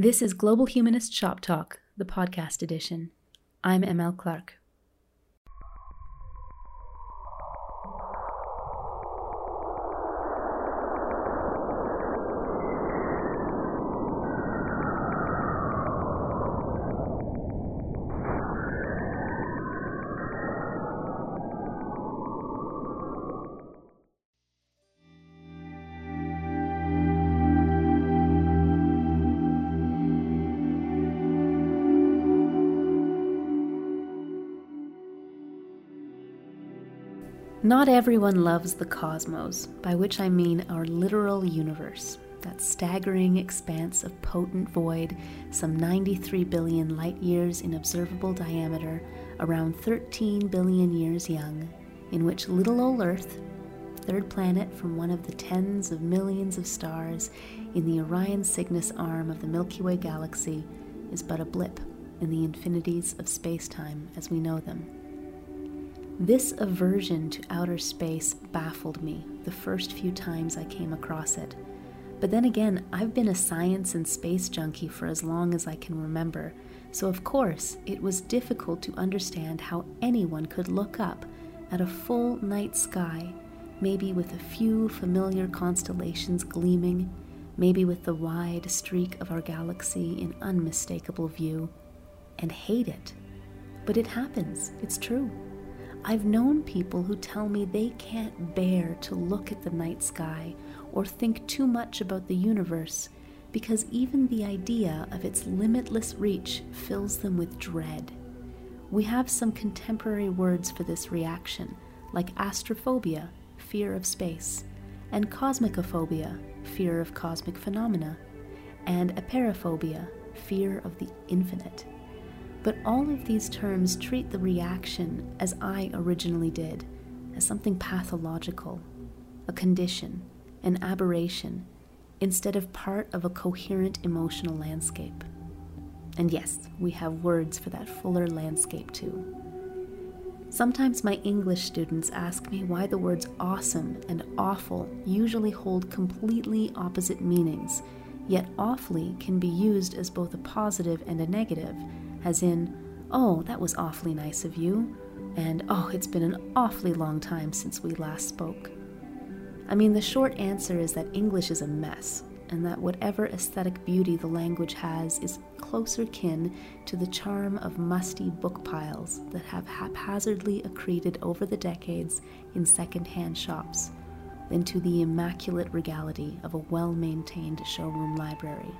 This is Global Humanist Shop Talk, the podcast edition. I'm ML Clark. Not everyone loves the cosmos, by which I mean our literal universe, that staggering expanse of potent void, some 93 billion light years in observable diameter, around 13 billion years young, in which little old Earth, third planet from one of the tens of millions of stars in the Orion Cygnus arm of the Milky Way galaxy, is but a blip in the infinities of space time as we know them. This aversion to outer space baffled me the first few times I came across it. But then again, I've been a science and space junkie for as long as I can remember, so of course it was difficult to understand how anyone could look up at a full night sky, maybe with a few familiar constellations gleaming, maybe with the wide streak of our galaxy in unmistakable view, and hate it. But it happens, it's true. I've known people who tell me they can't bear to look at the night sky or think too much about the universe because even the idea of its limitless reach fills them with dread. We have some contemporary words for this reaction, like astrophobia, fear of space, and cosmicophobia, fear of cosmic phenomena, and apeirophobia, fear of the infinite. But all of these terms treat the reaction as I originally did, as something pathological, a condition, an aberration, instead of part of a coherent emotional landscape. And yes, we have words for that fuller landscape too. Sometimes my English students ask me why the words awesome and awful usually hold completely opposite meanings, yet awfully can be used as both a positive and a negative as in, oh, that was awfully nice of you, and oh, it's been an awfully long time since we last spoke. I mean, the short answer is that English is a mess, and that whatever aesthetic beauty the language has is closer kin to the charm of musty book piles that have haphazardly accreted over the decades in second-hand shops than to the immaculate regality of a well maintained showroom library.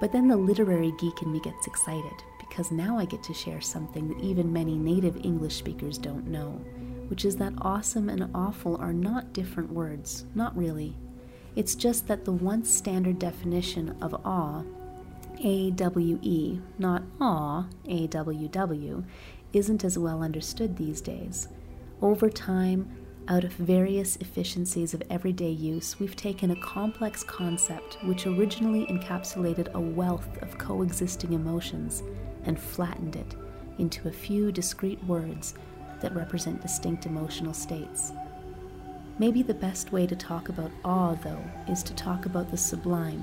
But then the literary geek in me gets excited because now I get to share something that even many native English speakers don't know, which is that awesome and awful are not different words, not really. It's just that the once standard definition of awe, A W E, not awe, A W W, isn't as well understood these days. Over time, out of various efficiencies of everyday use, we've taken a complex concept which originally encapsulated a wealth of coexisting emotions and flattened it into a few discrete words that represent distinct emotional states. Maybe the best way to talk about awe, though, is to talk about the sublime,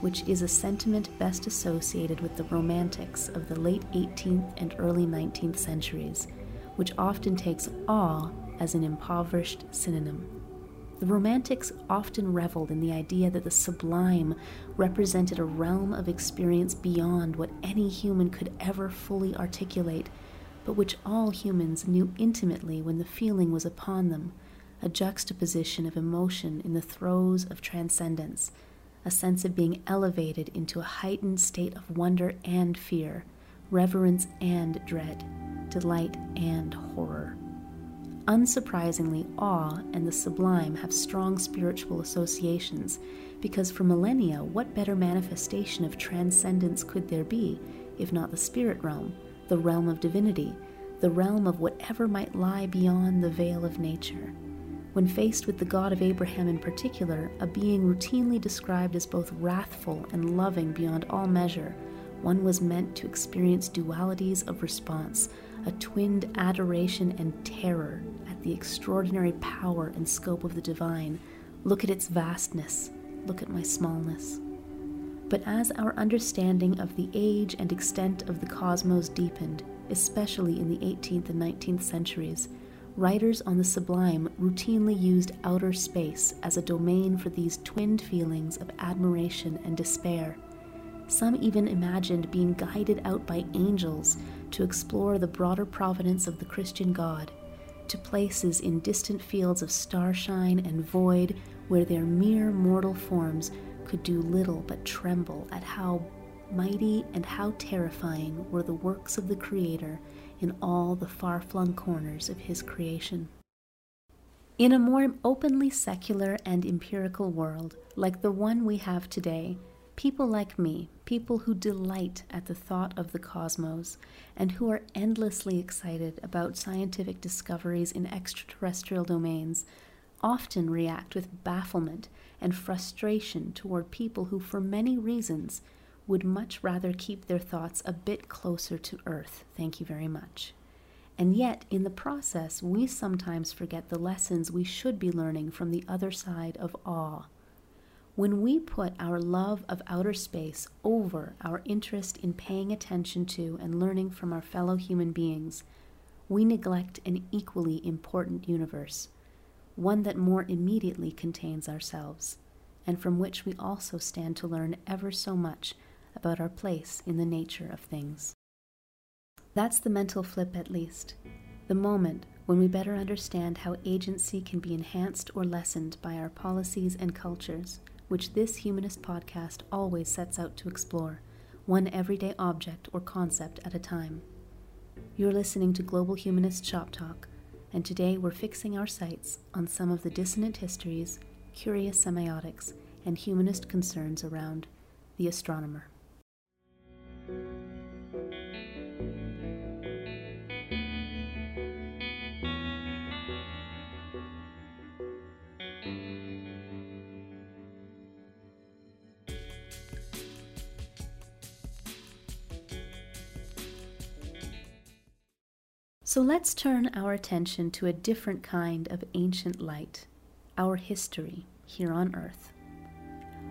which is a sentiment best associated with the Romantics of the late 18th and early 19th centuries, which often takes awe as an impoverished synonym. The Romantics often reveled in the idea that the sublime represented a realm of experience beyond what any human could ever fully articulate, but which all humans knew intimately when the feeling was upon them a juxtaposition of emotion in the throes of transcendence, a sense of being elevated into a heightened state of wonder and fear, reverence and dread, delight and horror. Unsurprisingly, awe and the sublime have strong spiritual associations, because for millennia, what better manifestation of transcendence could there be, if not the spirit realm, the realm of divinity, the realm of whatever might lie beyond the veil of nature? When faced with the God of Abraham in particular, a being routinely described as both wrathful and loving beyond all measure, one was meant to experience dualities of response, a twinned adoration and terror at the extraordinary power and scope of the divine. Look at its vastness. Look at my smallness. But as our understanding of the age and extent of the cosmos deepened, especially in the 18th and 19th centuries, writers on the sublime routinely used outer space as a domain for these twinned feelings of admiration and despair. Some even imagined being guided out by angels to explore the broader providence of the Christian God, to places in distant fields of starshine and void where their mere mortal forms could do little but tremble at how mighty and how terrifying were the works of the Creator in all the far flung corners of his creation. In a more openly secular and empirical world, like the one we have today, people like me, people who delight at the thought of the cosmos, and who are endlessly excited about scientific discoveries in extraterrestrial domains, often react with bafflement and frustration toward people who, for many reasons, would much rather keep their thoughts a bit closer to Earth. Thank you very much. And yet, in the process, we sometimes forget the lessons we should be learning from the other side of awe. When we put our love of outer space over our interest in paying attention to and learning from our fellow human beings, we neglect an equally important universe, one that more immediately contains ourselves, and from which we also stand to learn ever so much about our place in the nature of things. That's the mental flip, at least, the moment when we better understand how agency can be enhanced or lessened by our policies and cultures, which this humanist podcast always sets out to explore, one everyday object or concept at a time. You're listening to Global Humanist Shop Talk, and today we're fixing our sights on some of the dissonant histories, curious semiotics, and humanist concerns around the astronomer. So let's turn our attention to a different kind of ancient light, our history here on Earth.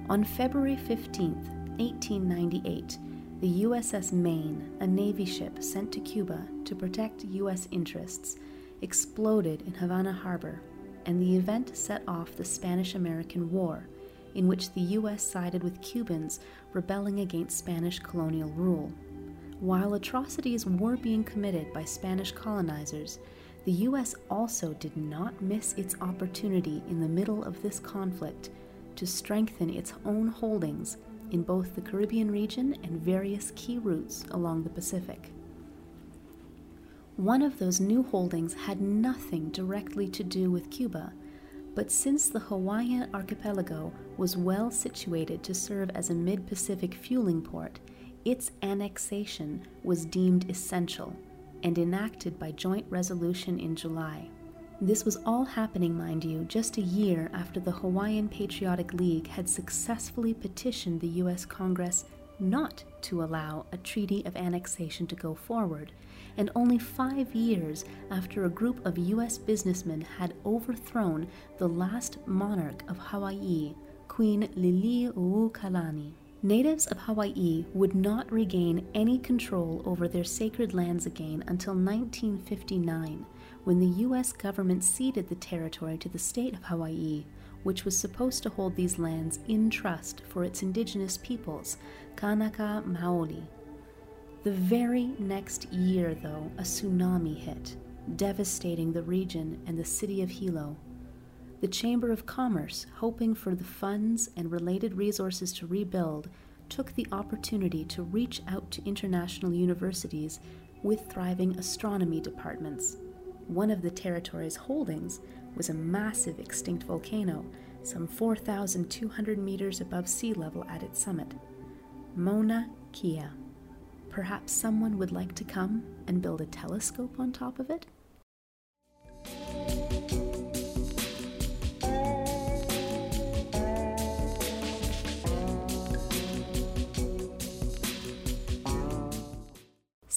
On February 15, 1898, the USS Maine, a Navy ship sent to Cuba to protect U.S. interests, exploded in Havana Harbor, and the event set off the Spanish American War, in which the U.S. sided with Cubans rebelling against Spanish colonial rule. While atrocities were being committed by Spanish colonizers, the U.S. also did not miss its opportunity in the middle of this conflict to strengthen its own holdings in both the Caribbean region and various key routes along the Pacific. One of those new holdings had nothing directly to do with Cuba, but since the Hawaiian archipelago was well situated to serve as a mid Pacific fueling port, its annexation was deemed essential and enacted by joint resolution in July. This was all happening, mind you, just a year after the Hawaiian Patriotic League had successfully petitioned the U.S. Congress not to allow a treaty of annexation to go forward, and only five years after a group of U.S. businessmen had overthrown the last monarch of Hawaii, Queen Liliuokalani. Natives of Hawaii would not regain any control over their sacred lands again until 1959, when the U.S. government ceded the territory to the state of Hawaii, which was supposed to hold these lands in trust for its indigenous peoples, Kanaka Maoli. The very next year, though, a tsunami hit, devastating the region and the city of Hilo. The Chamber of Commerce, hoping for the funds and related resources to rebuild, took the opportunity to reach out to international universities with thriving astronomy departments. One of the territory's holdings was a massive extinct volcano, some 4,200 meters above sea level at its summit. Mauna Kea. Perhaps someone would like to come and build a telescope on top of it?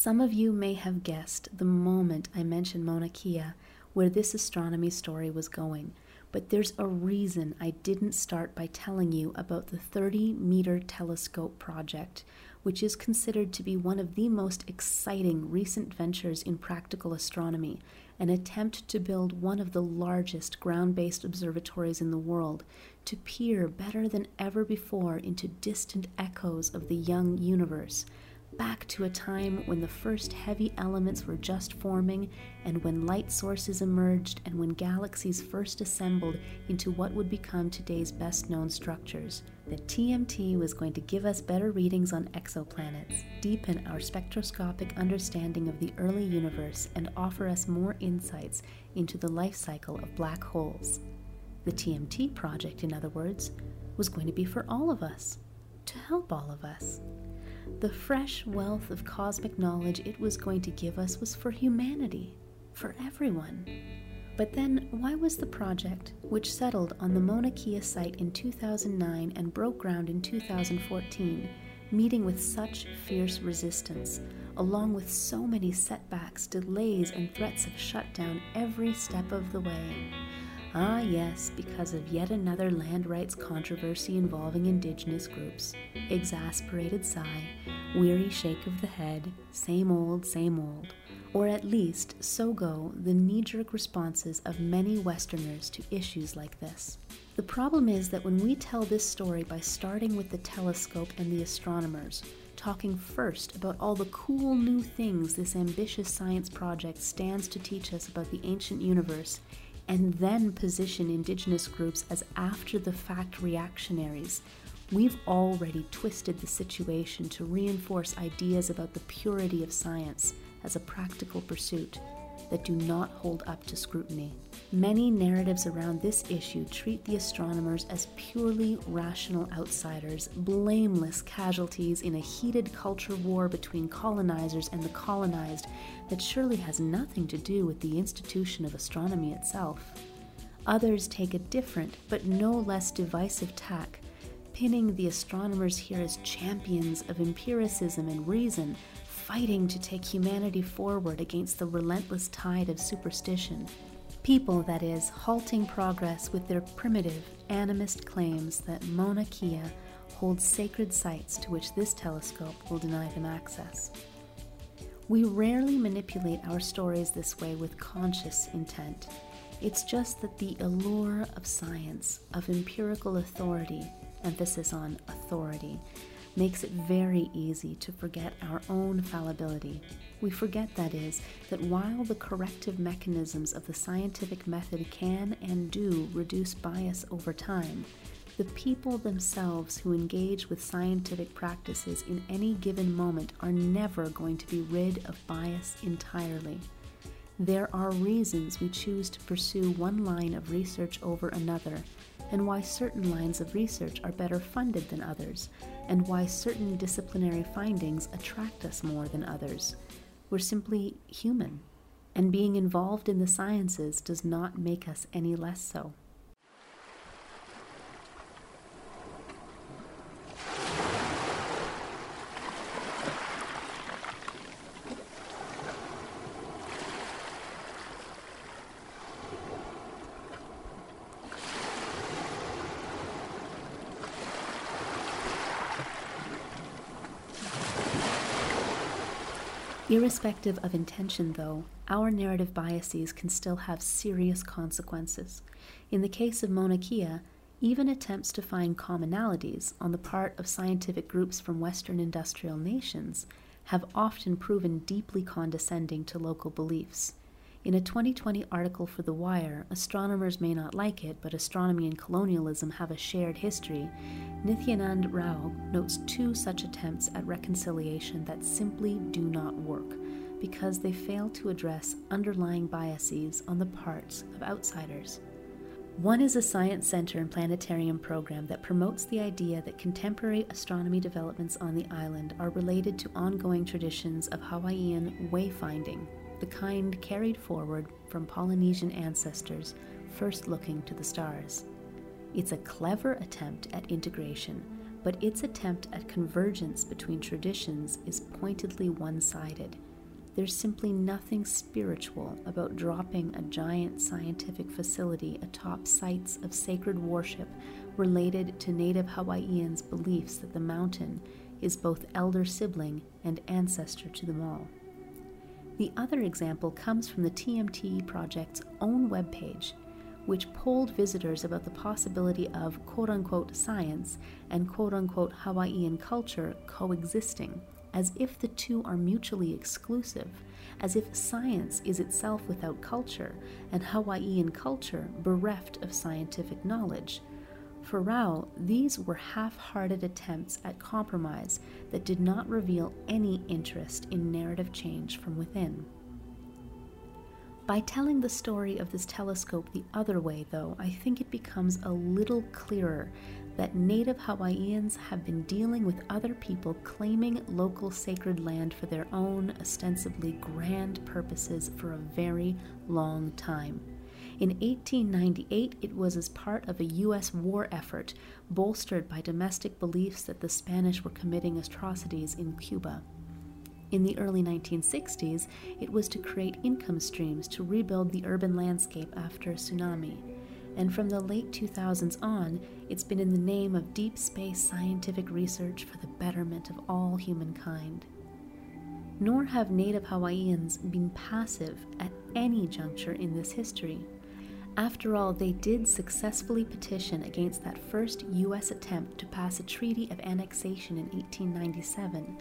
Some of you may have guessed the moment I mentioned Mauna Kea where this astronomy story was going, but there's a reason I didn't start by telling you about the 30 meter telescope project, which is considered to be one of the most exciting recent ventures in practical astronomy, an attempt to build one of the largest ground based observatories in the world, to peer better than ever before into distant echoes of the young universe back to a time when the first heavy elements were just forming, and when light sources emerged, and when galaxies first assembled into what would become today's best known structures. The TMT was going to give us better readings on exoplanets, deepen our spectroscopic understanding of the early universe, and offer us more insights into the life cycle of black holes. The TMT project, in other words, was going to be for all of us, to help all of us. The fresh wealth of cosmic knowledge it was going to give us was for humanity, for everyone. But then, why was the project, which settled on the Mauna Kea site in 2009 and broke ground in 2014, meeting with such fierce resistance, along with so many setbacks, delays, and threats of shutdown every step of the way? Ah, yes, because of yet another land rights controversy involving indigenous groups. Exasperated sigh, weary shake of the head, same old, same old. Or at least, so go the knee jerk responses of many Westerners to issues like this. The problem is that when we tell this story by starting with the telescope and the astronomers, talking first about all the cool new things this ambitious science project stands to teach us about the ancient universe, and then position Indigenous groups as after the fact reactionaries, we've already twisted the situation to reinforce ideas about the purity of science as a practical pursuit that do not hold up to scrutiny. Many narratives around this issue treat the astronomers as purely rational outsiders, blameless casualties in a heated culture war between colonizers and the colonized that surely has nothing to do with the institution of astronomy itself. Others take a different but no less divisive tack, pinning the astronomers here as champions of empiricism and reason fighting to take humanity forward against the relentless tide of superstition. People, that is, halting progress with their primitive, animist claims that Mauna Kea holds sacred sites to which this telescope will deny them access. We rarely manipulate our stories this way with conscious intent. It's just that the allure of science, of empirical authority, emphasis on authority, makes it very easy to forget our own fallibility. We forget, that is, that while the corrective mechanisms of the scientific method can and do reduce bias over time, the people themselves who engage with scientific practices in any given moment are never going to be rid of bias entirely. There are reasons we choose to pursue one line of research over another, and why certain lines of research are better funded than others, and why certain disciplinary findings attract us more than others. We're simply human, and being involved in the sciences does not make us any less so. Irrespective of intention, though, our narrative biases can still have serious consequences. In the case of Mauna Kea, even attempts to find commonalities on the part of scientific groups from Western industrial nations have often proven deeply condescending to local beliefs. In a 2020 article for The Wire, astronomers may not like it, but astronomy and colonialism have a shared history. Nithyanand Rao notes two such attempts at reconciliation that simply do not work because they fail to address underlying biases on the parts of outsiders. One is a science center and planetarium program that promotes the idea that contemporary astronomy developments on the island are related to ongoing traditions of Hawaiian wayfinding the kind carried forward from Polynesian ancestors first looking to the stars. It's a clever attempt at integration, but its attempt at convergence between traditions is pointedly one sided. there's simply nothing spiritual about dropping a giant scientific facility atop sites of sacred worship related to native Hawaiians' beliefs that the mountain is both elder sibling and ancestor to them all. The other example comes from the TMT project's own webpage, which polled visitors about the possibility of quote unquote science and quote unquote Hawaiian culture coexisting, as if the two are mutually exclusive, as if science is itself without culture and Hawaiian culture bereft of scientific knowledge. For Rao, these were half hearted attempts at compromise that did not reveal any interest in narrative change from within. By telling the story of this telescope the other way, though, I think it becomes a little clearer that native Hawaiians have been dealing with other people claiming local sacred land for their own ostensibly grand purposes for a very long time. In 1898, it was as part of a U.S. war effort bolstered by domestic beliefs that the Spanish were committing atrocities in Cuba. In the early 1960s, it was to create income streams to rebuild the urban landscape after a tsunami. And from the late 2000s on, it's been in the name of deep space scientific research for the betterment of all humankind. Nor have native Hawaiians been passive at any juncture in this history. After all, they did successfully petition against that first U.S. attempt to pass a treaty of annexation in 1897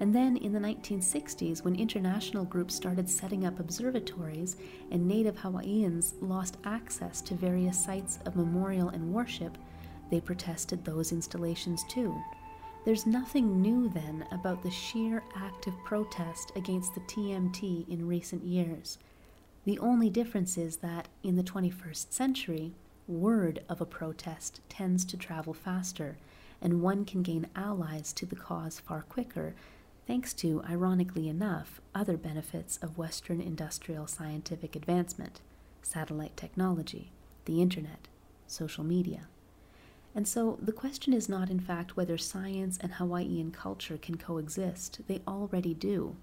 and then in the 1960s, when international groups started setting up observatories and native Hawaiians lost access to various sites of memorial and worship, they protested those installations too. There's nothing new then about the sheer act of protest against the TMT in recent years. The only difference is that in the 21st century, word of a protest tends to travel faster, and one can gain allies to the cause far quicker thanks to, ironically enough, other benefits of Western industrial scientific advancement satellite technology, the internet, social media. And so the question is not, in fact, whether science and Hawaiian culture can coexist. They already do.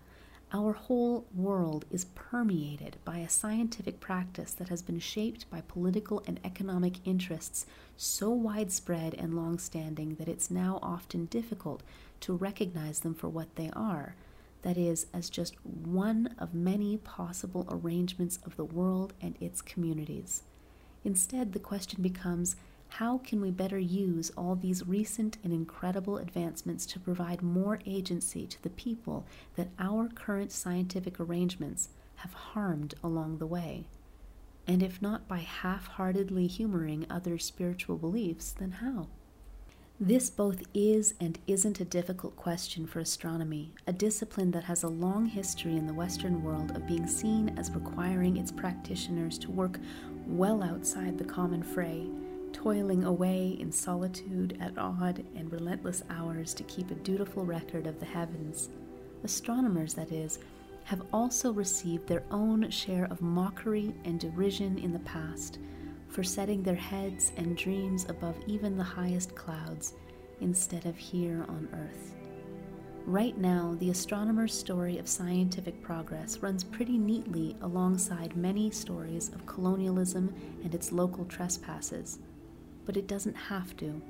Our whole world is permeated by a scientific practice that has been shaped by political and economic interests so widespread and long standing that it's now often difficult to recognize them for what they are that is, as just one of many possible arrangements of the world and its communities. Instead, the question becomes how can we better use all these recent and incredible advancements to provide more agency to the people that our current scientific arrangements have harmed along the way? And if not by half heartedly humoring other spiritual beliefs, then how? This both is and isn't a difficult question for astronomy, a discipline that has a long history in the Western world of being seen as requiring its practitioners to work well outside the common fray toiling away in solitude at odd and relentless hours to keep a dutiful record of the heavens. Astronomers, that is, have also received their own share of mockery and derision in the past for setting their heads and dreams above even the highest clouds instead of here on earth. Right now, the astronomer's story of scientific progress runs pretty neatly alongside many stories of colonialism and its local trespasses but it doesn't have to.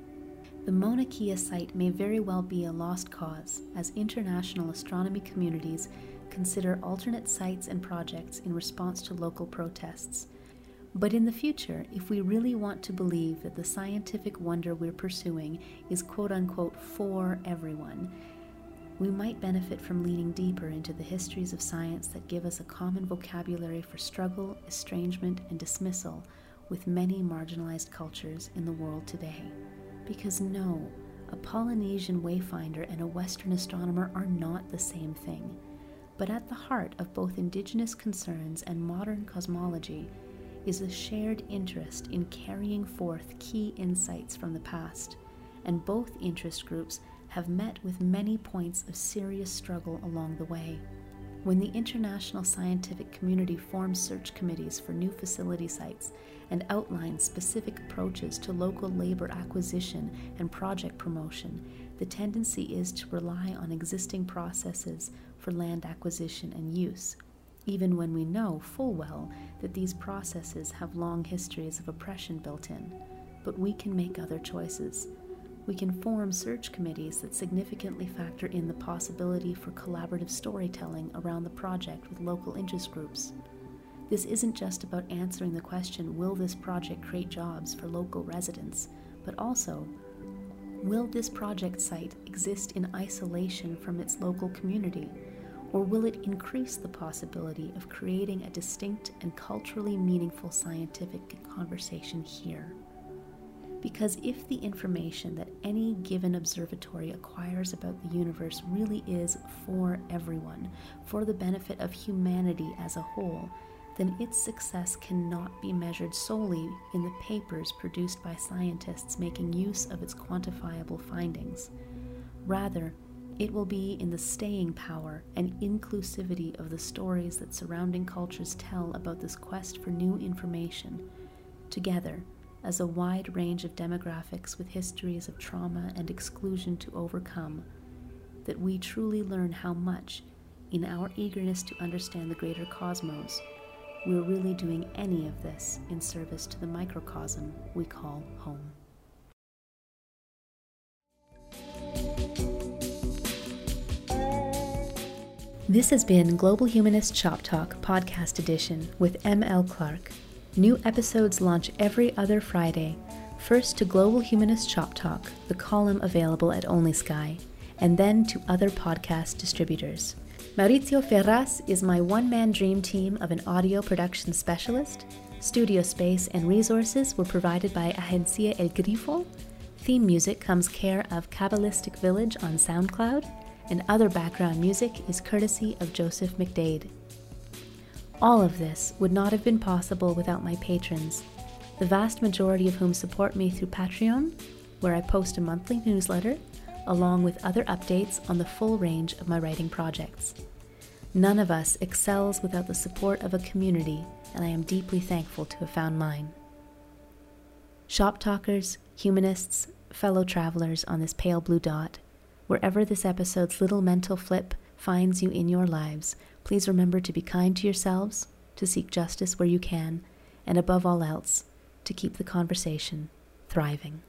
The Mauna Kea site may very well be a lost cause as international astronomy communities consider alternate sites and projects in response to local protests. But in the future, if we really want to believe that the scientific wonder we're pursuing is quote unquote for everyone, we might benefit from leaning deeper into the histories of science that give us a common vocabulary for struggle, estrangement, and dismissal with many marginalized cultures in the world today. Because no, a Polynesian wayfinder and a Western astronomer are not the same thing. But at the heart of both indigenous concerns and modern cosmology is a shared interest in carrying forth key insights from the past, and both interest groups have met with many points of serious struggle along the way. When the international scientific community forms search committees for new facility sites and outlines specific approaches to local labor acquisition and project promotion, the tendency is to rely on existing processes for land acquisition and use, even when we know full well that these processes have long histories of oppression built in. But we can make other choices. We can form search committees that significantly factor in the possibility for collaborative storytelling around the project with local interest groups. This isn't just about answering the question will this project create jobs for local residents, but also will this project site exist in isolation from its local community, or will it increase the possibility of creating a distinct and culturally meaningful scientific conversation here? Because if the information that any given observatory acquires about the universe really is for everyone, for the benefit of humanity as a whole, then its success cannot be measured solely in the papers produced by scientists making use of its quantifiable findings. Rather, it will be in the staying power and inclusivity of the stories that surrounding cultures tell about this quest for new information, together as a wide range of demographics with histories of trauma and exclusion to overcome, that we truly learn how much, in our eagerness to understand the greater cosmos, we're really doing any of this in service to the microcosm we call home. This has been Global Humanist Shop Talk Podcast Edition with M.L. Clark. New episodes launch every other Friday. First to Global Humanist Shop Talk, the column available at Only Sky, and then to other podcast distributors. Maurizio Ferraz is my one man dream team of an audio production specialist. Studio space and resources were provided by Agencia El Grifo. Theme music comes care of Kabbalistic Village on SoundCloud, and other background music is courtesy of Joseph McDade. All of this would not have been possible without my patrons, the vast majority of whom support me through Patreon, where I post a monthly newsletter along with other updates on the full range of my writing projects. None of us excels without the support of a community, and I am deeply thankful to have found mine. Shop talkers, humanists, fellow travelers on this pale blue dot, wherever this episode's little mental flip finds you in your lives, please remember to be kind to yourselves, to seek justice where you can, and above all else, to keep the conversation thriving.